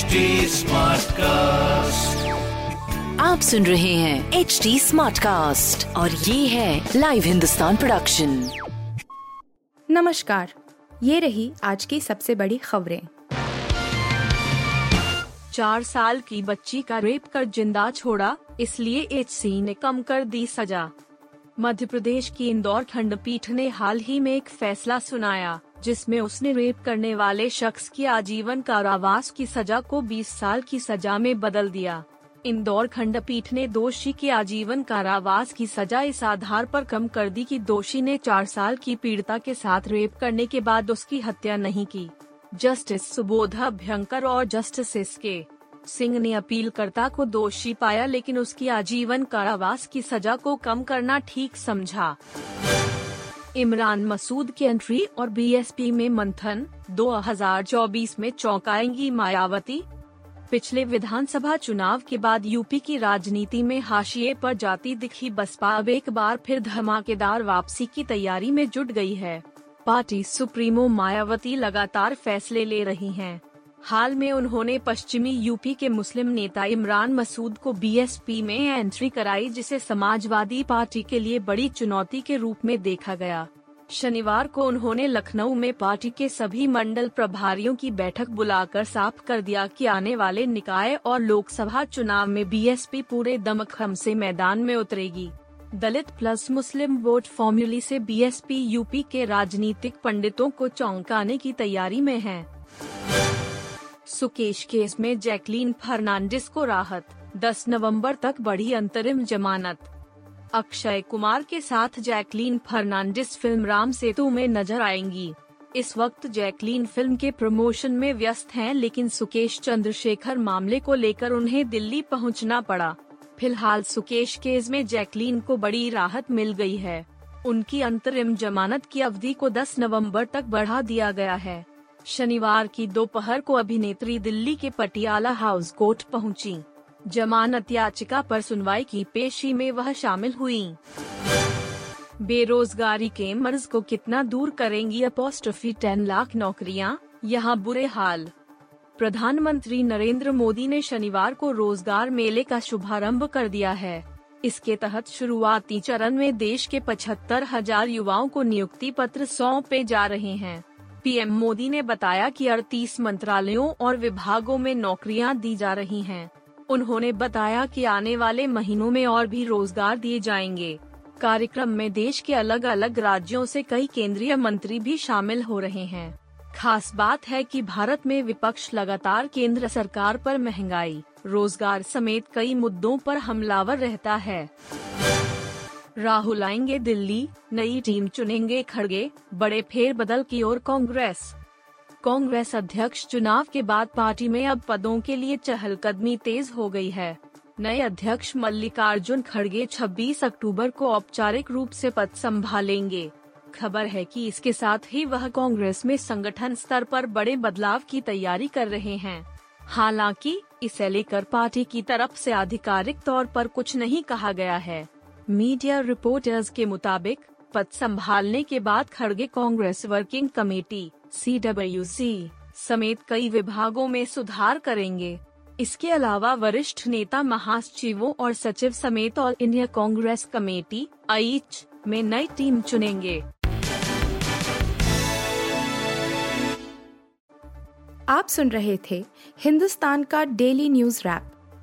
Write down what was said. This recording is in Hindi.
HD कास्ट आप सुन रहे हैं एच डी स्मार्ट कास्ट और ये है लाइव हिंदुस्तान प्रोडक्शन नमस्कार ये रही आज की सबसे बड़ी खबरें। चार साल की बच्ची का रेप कर ज़िंदा छोड़ा इसलिए एच सी ने कम कर दी सजा। मध्य प्रदेश की इंदौर खंडपीठ ने हाल ही में एक फैसला सुनाया। जिसमें उसने रेप करने वाले शख्स की आजीवन कारावास की सजा को 20 साल की सजा में बदल दिया। इंदौर खंडपीठ ने दोषी के आजीवन कारावास की सजा इस आधार पर कम कर दी कि दोषी ने चार साल की पीड़िता के साथ रेप करने के बाद उसकी हत्या नहीं की। जस्टिस सुबोधा भयंकर और जस्टिस एस के सिंह ने अपीलकर्ता को दोषी पाया, लेकिन उसकी आजीवन कारावास की सजा को कम करना ठीक समझा। इमरान मसूद की एंट्री और बीएसपी में मंथन 2024 में चौंकाएँगी मायावती पिछले विधानसभा चुनाव के बाद यूपी की राजनीति में हाशिए पर जाती दिखी बसपा अब एक बार फिर धमाकेदार वापसी की तैयारी में जुट गई है पार्टी सुप्रीमो मायावती लगातार फैसले ले रही हैं। हाल में उन्होंने पश्चिमी यूपी के मुस्लिम नेता इमरान मसूद को बीएसपी में एंट्री कराई, जिसे समाजवादी पार्टी के लिए बड़ी चुनौती के रूप में देखा गया। शनिवार को उन्होंने लखनऊ में पार्टी के सभी मंडल प्रभारियों की बैठक बुलाकर साफ़ कर दिया कि आने वाले निकाय और लोकसभा चुनाव में बीएसपी पूरे दमखम से मैदान में उतरेगी। दलित प्लस मुस्लिम वोट फॉर्मूली से बीएसपी यूपी के राजनीतिक पंडितों को चौंकाने की तैयारी में है। सुकेश केस में जैकलीन फर्नांडिस को राहत 10 नवंबर तक बढ़ी अंतरिम जमानत। अक्षय कुमार के साथ जैकलीन फर्नांडिस फ़िल्म राम सेतु में नज़र आएँगी। इस वक्त जैकलीन फ़िल्म के प्रमोशन में व्यस्त हैं, लेकिन सुकेश चंद्रशेखर मामले को लेकर उन्हें दिल्ली पहुँचना पड़ा। फ़िलहाल सुकेश केस में जैकलीन को बड़ी राहत मिल गई है। उनकी अंतरिम जमानत की अवधि को 10 नवंबर तक बढ़ा दिया गया है। शनिवार की दोपहर को अभिनेत्री दिल्ली के पटियाला हाउस कोर्ट पहुँची। जमानत याचिका पर सुनवाई की पेशी में वह शामिल हुई। बेरोजगारी के मर्ज को कितना दूर करेंगी अपोस्ट्रफी टेन लाख नौकरियाँ? यहाँ बुरे हाल। प्रधानमंत्री नरेंद्र मोदी ने शनिवार को रोज़गार मेले का शुभारंभ कर दिया है। इसके तहत शुरुआती चरण में देश के पचहत्तर हज़ार युवाओं को नियुक्ति पत्र सौंपे जा रहे हैं। पीएम मोदी ने बताया कि 38 मंत्रालयों और विभागों में नौकरियाँ दी जा रही हैं। उन्होंने बताया कि आने वाले महीनों में और भी रोज़गार दिए जाएँगे। कार्यक्रम में देश के अलग अलग राज्यों से कई केंद्रीय मंत्री भी शामिल हो रहे हैं। खास बात है कि भारत में विपक्ष लगातार केंद्र सरकार पर महँगाई, रोज़गार समेत कई मुद्दों पर हमलावर रहता है। राहुल आएँगे दिल्ली, नई टीम चुनेंगे खड़गे, बड़े फेरबदल की ओर कांग्रेस। कांग्रेस अध्यक्ष चुनाव के बाद पार्टी में अब पदों के लिए चहलकदमी तेज हो गई है। नए अध्यक्ष मल्लिकार्जुन खड़गे 26 अक्टूबर को औपचारिक रूप से पद संभालेंगे। खबर है कि इसके साथ ही वह कांग्रेस में संगठन स्तर पर बड़े बदलाव की तैयारी कर रहे हैं। हालाँकि, इसे लेकर पार्टी की तरफ़ से आधिकारिक तौर पर कुछ नहीं कहा गया है। मीडिया रिपोर्टर्स के मुताबिक, पद संभालने के बाद खड़गे कांग्रेस वर्किंग कमेटी सीडब्ल्यूसी समेत कई विभागों में सुधार करेंगे। इसके अलावा वरिष्ठ नेता महासचिवों और सचिव समेत ऑल इंडिया कांग्रेस कमेटी आईच में नई टीम चुनेंगे। आप सुन रहे थे हिंदुस्तान का डेली न्यूज़ रैप।